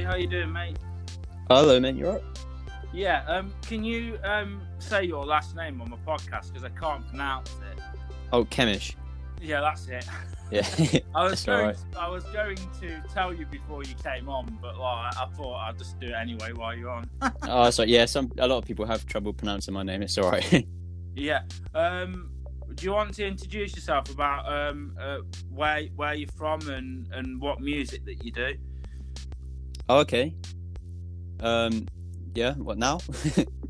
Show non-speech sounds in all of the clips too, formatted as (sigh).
How you doing, mate? Hello, man. You're up. Yeah. Um, can you um say your last name on my podcast because I can't pronounce it? Oh, Kemish. Yeah, that's it. Yeah. (laughs) (laughs) I was going. alright. I was going to tell you before you came on, but like I thought I'd just do it anyway while you're on. (laughs) oh, sorry. Yeah, some a lot of people have trouble pronouncing my name. It's alright. yeah. Um, do you want to introduce yourself about um uh, where where you're from and and what music that you do? Oh, okay. Um, yeah. What now? (laughs)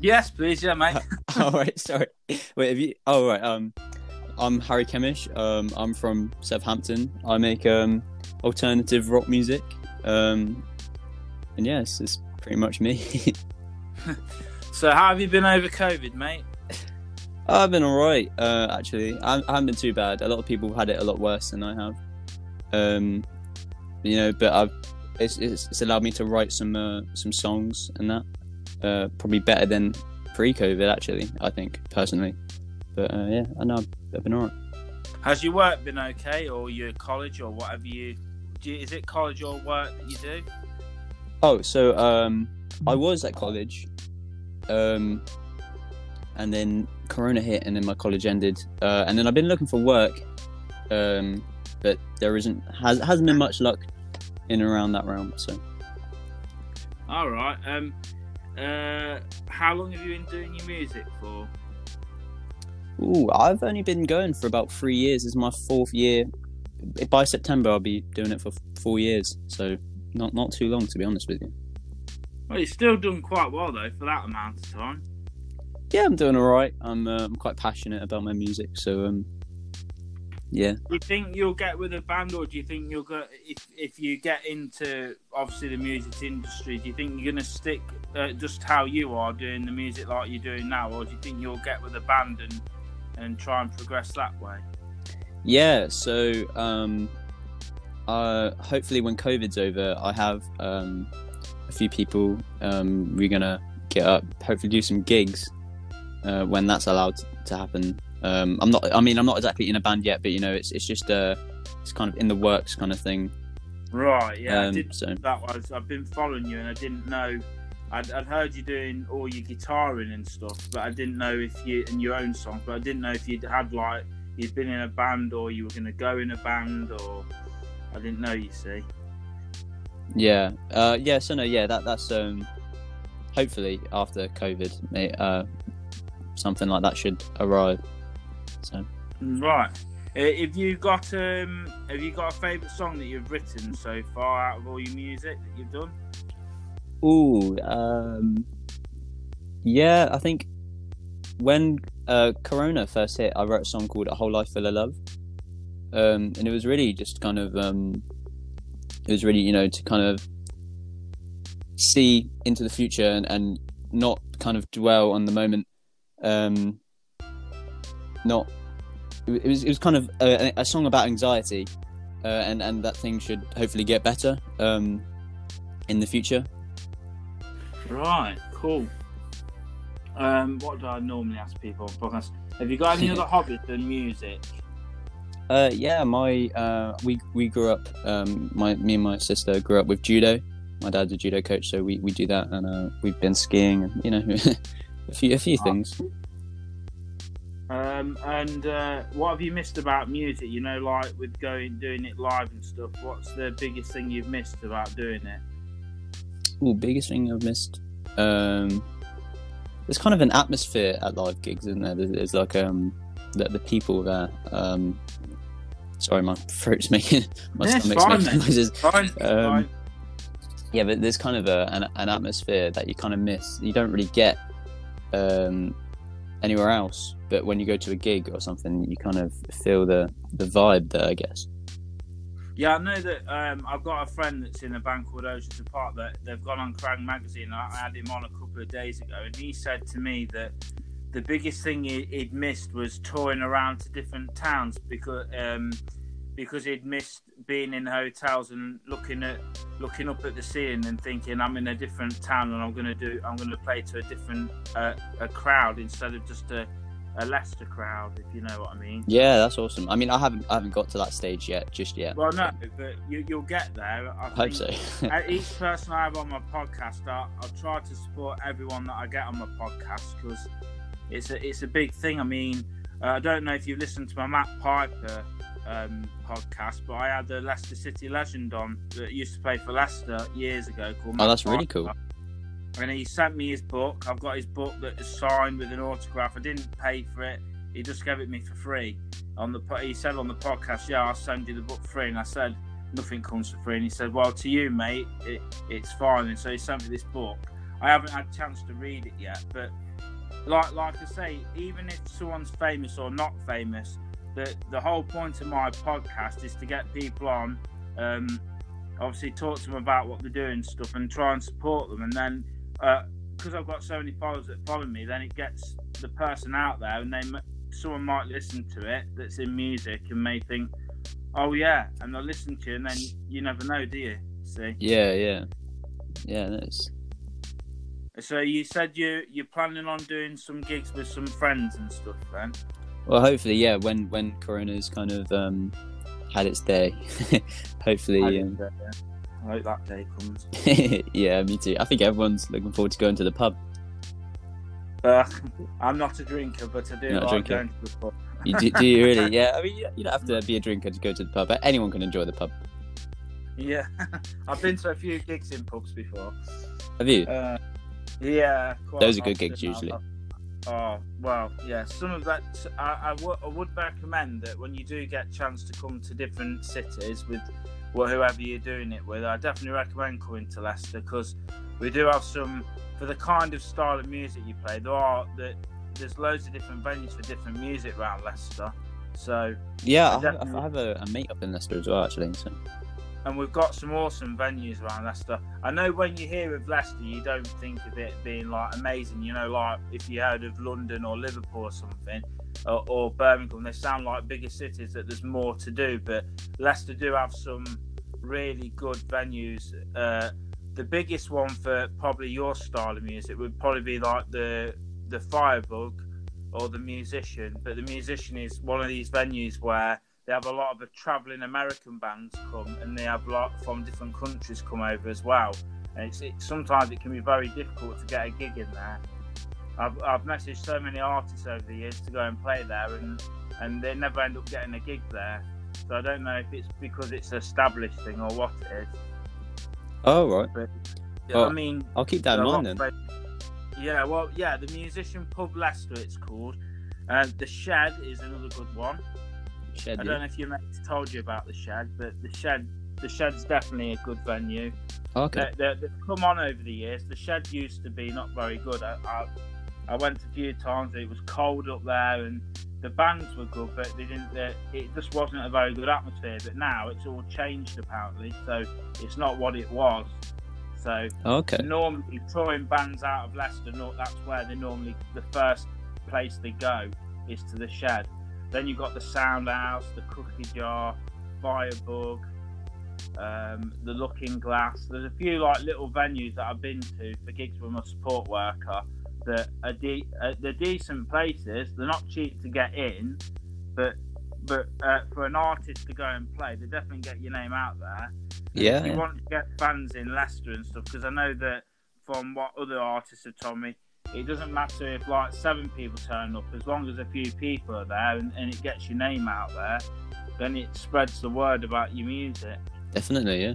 Yes, please. Yeah, mate. (laughs) all right. Sorry. Wait. Have you? Oh, right. Um, I'm Harry Kemish. Um, I'm from Southampton. I make um alternative rock music. Um, and yeah, it's, it's pretty much me. (laughs) so how have you been over COVID, mate? I've been alright, uh, actually. I, I haven't been too bad. A lot of people have had it a lot worse than I have. Um, you know, but I've it's, it's, it's allowed me to write some uh, some songs and that. Uh, probably better than pre-COVID, actually. I think personally. But uh, yeah, I know I've, I've been alright. Has your work been okay, or your college, or whatever you? Do you is it college or work that you do? Oh, so um, I was at college, um, and then Corona hit, and then my college ended, uh, and then I've been looking for work, um, but there isn't has hasn't been much luck in and around that realm. So All right. Um, uh, how long have you been doing your music for? Ooh, I've only been going for about three years. This is my fourth year. By September, I'll be doing it for four years. So not not too long, to be honest with you. Well, you've still done quite well though for that amount of time. Yeah, I'm doing all right. I'm uh, I'm quite passionate about my music, so um, yeah. Do you think you'll get with a band, or do you think you'll go if if you get into obviously the music industry? Do you think you're gonna stick uh, just how you are doing the music like you're doing now, or do you think you'll get with a band and and try and progress that way? Yeah, so um, uh, hopefully when COVID's over, I have um, a few people. Um, we're gonna get up, hopefully do some gigs uh, when that's allowed to happen. Um, I'm not. I mean, I'm not exactly in a band yet, but you know, it's it's just uh, it's kind of in the works kind of thing. Right. Yeah. I Um, did so that was I've been following you and I didn't know I'd, I'd heard you doing all your guitaring and stuff, but I didn't know if you and your own songs, but I didn't know if you'd had like you'd been in a band or you were going to go in a band or I didn't know. You see. yeah, uh, yeah. So no, yeah. That that's um, hopefully after COVID, uh, something like that should arrive. So. Right. Uh, Have you got um have you got a favourite song that you've written so far out of all your music that you've done? Ooh, um, yeah, I think when uh, Corona first hit, I wrote a song called "A Whole Life Full of Love," um, and it was really just kind of, um, it was really, you know, to kind of see into the future and, and not kind of dwell on the moment. Um, not, it was, it was kind of a, a song about anxiety, uh, and and that thing should hopefully get better um, in the future. Right, cool. Um, what do I normally ask people on podcasts? Have you got any other (laughs) hobbies than music? Uh, yeah, my uh, we we grew up. Um, my me and my sister grew up with judo. My dad's a judo coach, so we, we do that, and uh, we've been skiing, and you know, (laughs) a few a few things. Um, and uh, what have you missed about music? You know, like with going doing it live and stuff. What's the biggest thing you've missed about doing it? Ooh, biggest thing I've missed. Um, there's kind of an atmosphere at live gigs, isn't there? There's, there's like um, the, the people there. Um, sorry, my throat's (laughs) making my Yeah, stomach's fine, making noises. Fine, Um, fine. yeah but there's kind of a, an, an atmosphere that you kind of miss you don't really get um, anywhere else but when you go to a gig or something you kind of feel the the vibe there i guess Yeah, I know that um, I've got a friend that's in a band called Oceans Apart that they've gone on Kerrang magazine. I I had him on a couple of days ago, and he said to me that the biggest thing he, he'd missed was touring around to different towns because um, because he'd missed being in hotels and looking at looking up at the ceiling and thinking I'm in a different town and I'm gonna do I'm gonna play to a different uh, a crowd instead of just a a Leicester crowd, if you know what I mean. Yeah, that's awesome. I mean, I haven't I haven't got to that stage yet, just yet. Well, no, but you, you'll get there. I, I hope (laughs) so. each person I have on my podcast, I, I try to support everyone that I get on my podcast because it's a it's a big thing. I mean, uh, I don't know if you've listened to my Matt Piper um, podcast, but I had a Leicester City legend on that used to play for Leicester years ago called. Oh, that's really cool. And he sent me his book. I've got his book that is signed with an autograph. I didn't pay for it. He just gave it me for free. On the po- he said on the podcast, "Yeah, I'll send you the book free." And I said, "Nothing comes for free." And he said, "Well, to you, mate, it, it's fine." And so he sent me this book. I haven't had a chance to read it yet, but like like I say, even if someone's famous or not famous, the the whole point of my podcast is to get people on. Um, obviously, talk to them about what they're doing and stuff, and try and support them. And then, because I've got so many followers that follow me, then it gets the person out there, and they someone might listen to it that's in music and may think, "Oh yeah," and they'll listen to you, and then you never know, do you? See. Yeah, yeah, yeah. That's So you said you you're planning on doing some gigs with some friends and stuff, then? Well. Hopefully, yeah. When when Corona's kind of um had its day, (laughs) hopefully. Um, I hope that day comes. (laughs) yeah, me too. I think everyone's looking forward to going to the pub. Uh, I'm not a drinker, but I do You're not like drinker? going to the pub. You do, do you really? (laughs) Yeah. I mean, you you don't have to be a drinker to go to the pub. but Anyone can enjoy the pub. Yeah, I've been to a few gigs in pubs before. Have you? Uh, yeah, Those are good gigs usually. Oh well, yeah. Some of that I, I, w- I would recommend that when you do get a chance to come to different cities with well, whoever you're doing it with, I definitely recommend coming to Leicester because we do have some for the kind of style of music you play. There are that there's loads of different venues for different music around Leicester. So Yeah, I definitely- I have a, a mate up in Leicester as well, actually. So. And we've got some awesome venues around Leicester. I know when you hear of Leicester, you don't think of it being like amazing. You know, like if you heard of London or Liverpool or something, or, or Birmingham, they sound like bigger cities that there's more to do. But Leicester do have some really good venues. Uh, the biggest one for probably your style of music would probably be like the the Firebug or the Musician. But the Musician is one of these venues where they have a lot of the traveling American bands come, and they have a lot from different countries come over as well. And it's, it, sometimes it can be very difficult to get a gig in there. I've, I've messaged so many artists over the years to go and play there, and and they never end up getting a gig there. So I don't know if it's because it's an established thing or what it is. Oh right, Yeah, Oh, I mean, I'll keep that in mind then. places- Yeah, well, yeah, the Musician Pub Leicester, it's called. Uh, the Shed is another good one. Shed, I don't know if your mates told you about the Shed, but the Shed, the Shed's definitely a good venue. Okay. They, they've come on over the years. The Shed used to be not very good. I, I, I went a few times. It was cold up there, and the bands were good, but they didn't. They, it just wasn't a very good atmosphere. But now it's all changed apparently, so it's not what it was. So Okay. normally touring bands out of Leicester, that's where they normally the first place they go is to the Shed. Then you've got the Sound House, the Cookie Jar, Firebug, um, the Looking Glass. There's a few like little venues that I've been to for gigs with my support worker that are de- uh, they're decent places. They're not cheap to get in, but but uh, for an artist to go and play, they definitely get your name out there. Yeah. If you yeah. want to get fans in Leicester and stuff, because I know that from what other artists have told me, it doesn't matter if like seven people turn up, as long as a few people are there and, and it gets your name out there, then it spreads the word about your music. Definitely, yeah.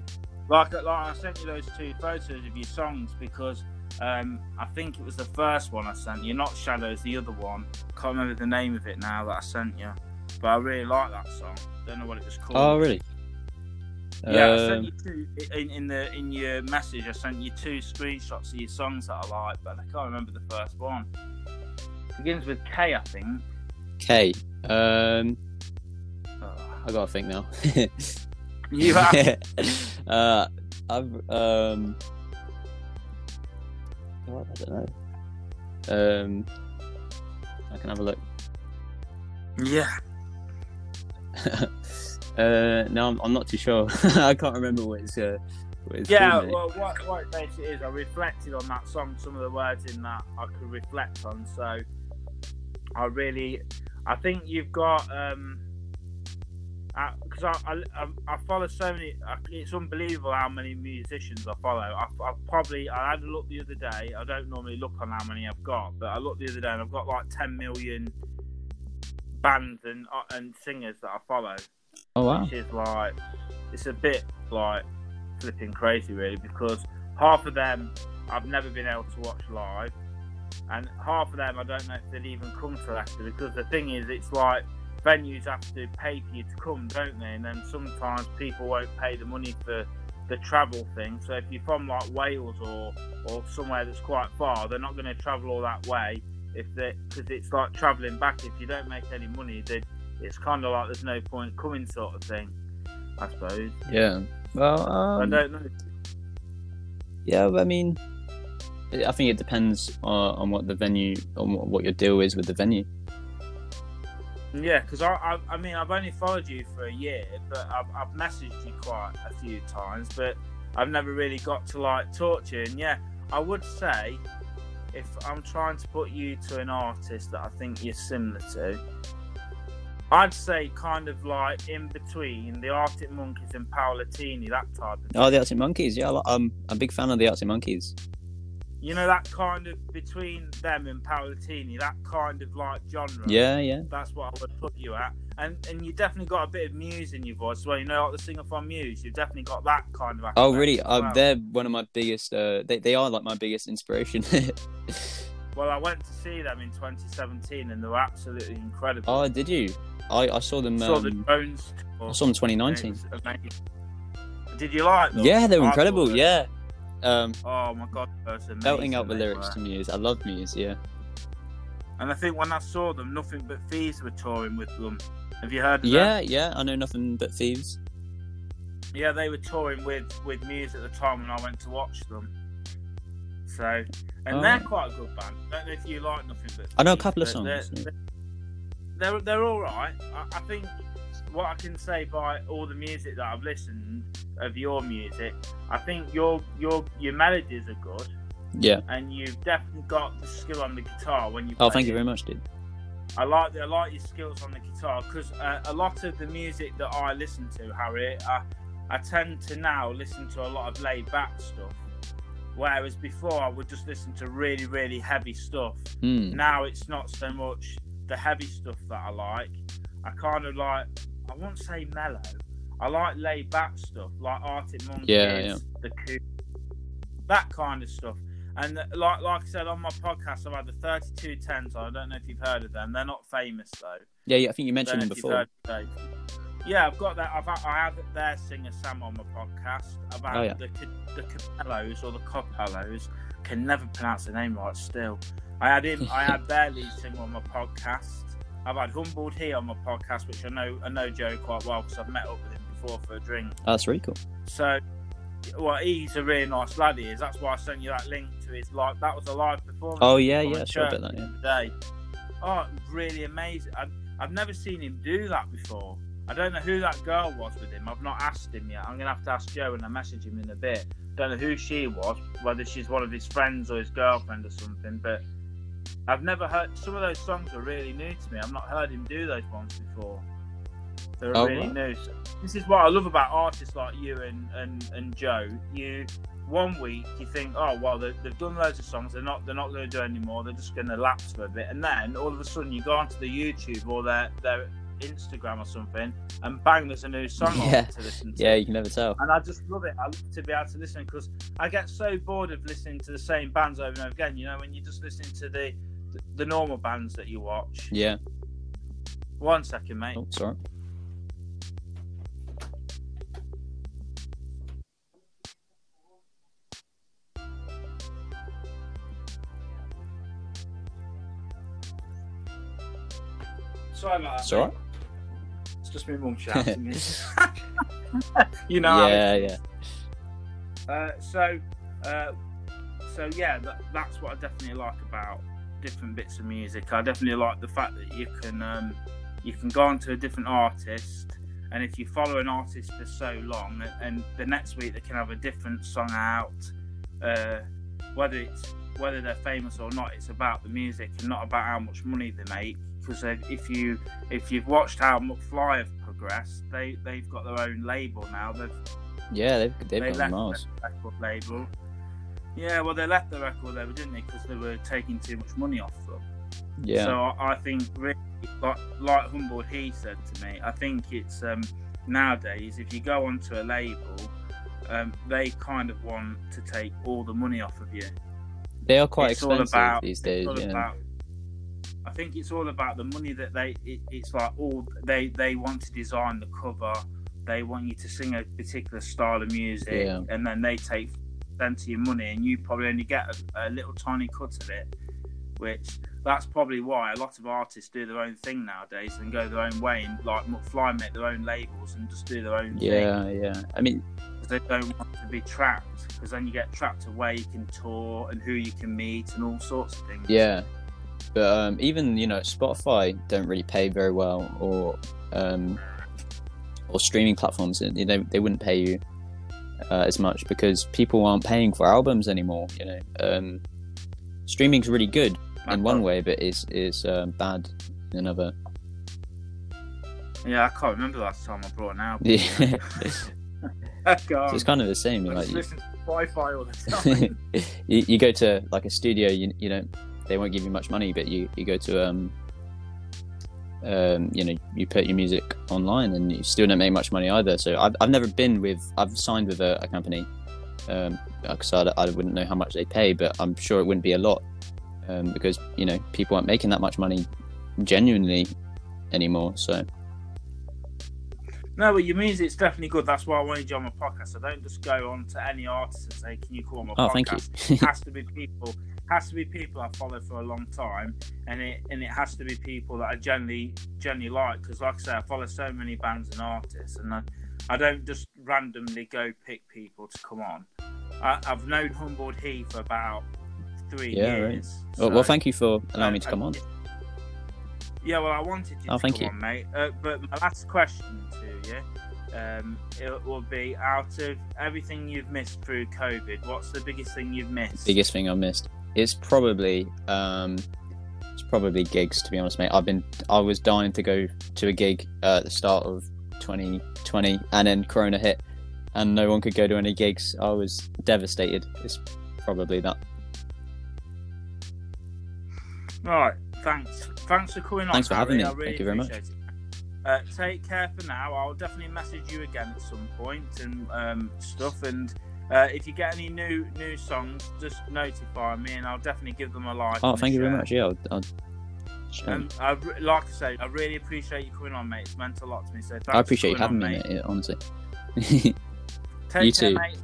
Like, like I sent you those two photos of your songs because um, I think it was the first one I sent you, not Shadows, the other one. Can't remember the name of it now that I sent you, but I really like that song. Don't know what it was called. Oh, really? Yeah, I Um, sent you two in, in the in your message. I sent you two screenshots of your songs that I like, but I can't remember the first one. Begins with K, I think. K. Um, Oh, I gotta think now. (laughs) you have. (laughs) uh, I've um, I don't know. Um, I can have a look. yeah. (laughs) uh, no, I'm, I'm not too sure. (laughs) I can't remember what it's. Uh, what it's Yeah, called, well, what, what it basically is, I reflected on that song, some of the words in that I could reflect on. So I really, I think you've got um, because I, I, I I follow so many. It's unbelievable how many musicians I follow. I, I probably I had a look the other day. I don't normally look on how many I've got, but I looked the other day and I've got like ten million bands and uh, and singers that I follow. Oh wow! Which is like it's a bit like flipping crazy really because half of them I've never been able to watch live, and half of them I don't know if they'd even come to Leicester because the thing is it's like venues have to pay for you to come, don't they? And then sometimes people won't pay the money for the travel thing. So if you're from like Wales or or somewhere that's quite far, they're not going to travel all that way if they because it's like traveling back. If you don't make any money, then it's kind of like there's no point coming, sort of thing. I suppose. Yeah. Well, um, I don't know. Yeah, I mean, I think it depends on, on what the venue, on what, what your deal is with the venue. Yeah, because I, I, I mean, I've only followed you for a year, but I've, I've messaged you quite a few times, but I've never really got to like talk to you. And yeah, I would say if I'm trying to put you to an artist that I think you're similar to, I'd say kind of like in between the Arctic Monkeys and Paolo Nutini, that type of thing. Oh, the Arctic Monkeys, yeah, I'm a big fan of the Arctic Monkeys you know that kind of between them and Paolo Nutini, that kind of like genre. Yeah, yeah. That's what I would put you at, and and you definitely got a bit of Muse in your voice. Well, you know, like the singer from Muse, you've definitely got that kind of. Oh, really? Uh, well. they're one of my biggest. Uh, they they are like my biggest inspiration. (laughs) well, I went to see them in 2017, and they were absolutely incredible. Oh, did you? I I saw them. Saw um, the Jones. I saw them 2019. Did you like them? Yeah, they were incredible. Yeah. Um, oh my god, belting out the lyrics were. to Muse. I love Muse, yeah. And I think when I saw them, nothing but thieves were touring with them. Have you heard? yeah, them? yeah, I know nothing but thieves. Yeah, they were touring with with Muse at the time when I went to watch them. So, and oh. they're quite a good band. I don't know if you like nothing but. I know a couple of songs. They're, they're, they're, they're all right. I, I think what I can say by all the music that I've listened of your music, I think your your your melodies are good. Yeah. And you've definitely got the skill on the guitar when you. Oh, thank it. you very much, dude. I like the, I like your skills on the guitar because uh, a lot of the music that I listen to, Harry, I, I tend to now listen to a lot of laid back stuff. Whereas before I would just listen to really, really heavy stuff. Mm. Now it's not so much the heavy stuff that I like. I kind of like I won't say mellow. I like laid back stuff like Arctic Monkeys, yeah, yeah. the Kooks, that kind of stuff. And uh, like like I said on my podcast, I've had the 3210s. I don't know if you've heard of them. They're not famous though. Yeah, yeah I think you mentioned them before. Yeah, I've got that. I've had, I had their singer Sam on my podcast. I've had oh, yeah. the the Capellos or the Copellos. Can never pronounce the name right. Still, I had him. I had (laughs) their lead singer on my podcast. I've had Humbled here on my podcast, which I know I know Joe quite well because I've met up with him before for a drink. Oh, that's really cool. So, well, he's a really nice lad. He is. That's why I sent you that link to his live. That was a live performance. Oh yeah, yeah, sure about that. Yeah. Today. Oh, really amazing. I've, I've never seen him do that before. I don't know who that girl was with him. I've not asked him yet. I'm gonna have to ask Joe and I message him in a bit. Don't know who she was, whether she's one of his friends or his girlfriend or something. But I've never heard some of those songs are really new to me. I've not heard him do those ones before. They're oh, really new. So this is what I love about artists like you and, and, and Joe. You one week you think, oh well, they've done loads of songs. They're not they're not going to do anymore. They're just going to lapse for a bit, and then all of a sudden you go onto the YouTube or their their Instagram or something, and bang, there's a new song (laughs) yeah. to listen to. Yeah, you can never tell. And I just love it. I love to be able to listen because I get so bored of listening to the same bands over and over again. You know, when you're just listening to the the normal bands that you watch. Yeah. One second, mate. Oh, sorry. Sorry that. It's just my mum shouting me. (laughs) (laughs) you know. Yeah, yeah. Uh, so, uh, so yeah, that, that's what I definitely like about different bits of music. I definitely like the fact that you can um, you can go onto a different artist, and if you follow an artist for so long, and the next week they can have a different song out, uh, whether it's whether they're famous or not. It's about the music and not about how much money they make. Because if you if you've watched how McFly have progressed, they they've got their own label now. They've Yeah, they've they've they left the record label. Yeah, well, they left the record label, didn't they? Because they were taking too much money off them. Yeah. So I, I think, really, like, like Humboldt he said to me, I think it's um, nowadays if you go onto a label, um, they kind of want to take all the money off of you. they are quite It's expensive about- these days. Yeah. about- I think it's all about the money that they. It, it's like all they they want to design the cover. They want you to sing a particular style of music, Yeah. and then they take plenty of your money, and you probably only get a, a little tiny cut of it. Which that's probably why a lot of artists do their own thing nowadays and go their own way, and like McFly make their own labels and just do their own thing Yeah, yeah. I mean, they don't want to be trapped. Because then you get trapped to where you can tour and who you can meet and all sorts of things. yeah. But um, even you know, Spotify don't really pay very well, or um, or streaming platforms. They they they wouldn't pay you uh, as much because people aren't paying for albums anymore. You know, um, streaming's really good in one way, but is is uh, bad in another. Yeah, I can't remember the last time I brought an album. Yeah. (laughs) So it's kind of the same. I Like listen to Wi-Fi all the (laughs) time. you, you go to like a studio, you you know, they won't give you much money, but you you go to um um you know you put your music online and you still don't make much money either. So I've I've never been with I've signed with a, a company um because I, I wouldn't know how much they pay, but I'm sure it wouldn't be a lot um because you know people aren't making that much money genuinely anymore. So no, but your music's definitely good. That's why I wanted you on my podcast. I don't just go on to any artist and say, "Can you call my oh, podcast?" thank It (laughs) has to be people. Has to be people I follow for a long time, and it and it has to be people that I generally generally like. Because, like I say, I follow so many bands and artists, and I, I don't just randomly go pick people to come on. I, I've known Humboldt He for about three Yeah, right. years. well, well, thank you for allowing me to Uh, come on. Yeah, well, I wanted you Oh, to thank come you. on, mate. Uh, but my last question to you, um, it will be: out of everything you've missed through COVID, what's the biggest thing you've missed? biggest thing I've missed. It's probably um, it's probably gigs to be honest, mate. I've been I was dying to go to a gig uh, at the start of 2020, and then Corona hit, and no one could go to any gigs. I was devastated. It's probably that. Right. Thanks. Thanks for coming on. Thanks for having Harry. me. Really Thank you very much. it. Uh, take care for now. I'll definitely message you again at some point and um, stuff. And uh, if you get any new new songs, just notify me, and I'll definitely give them a like. Oh, thank you very much. Yeah, I'll, I'll. And I, like I say, I really appreciate you coming on, mate. It's meant a lot to me. So thanks I appreciate you having on, me, mate. Honestly. (laughs) You care, too. mate.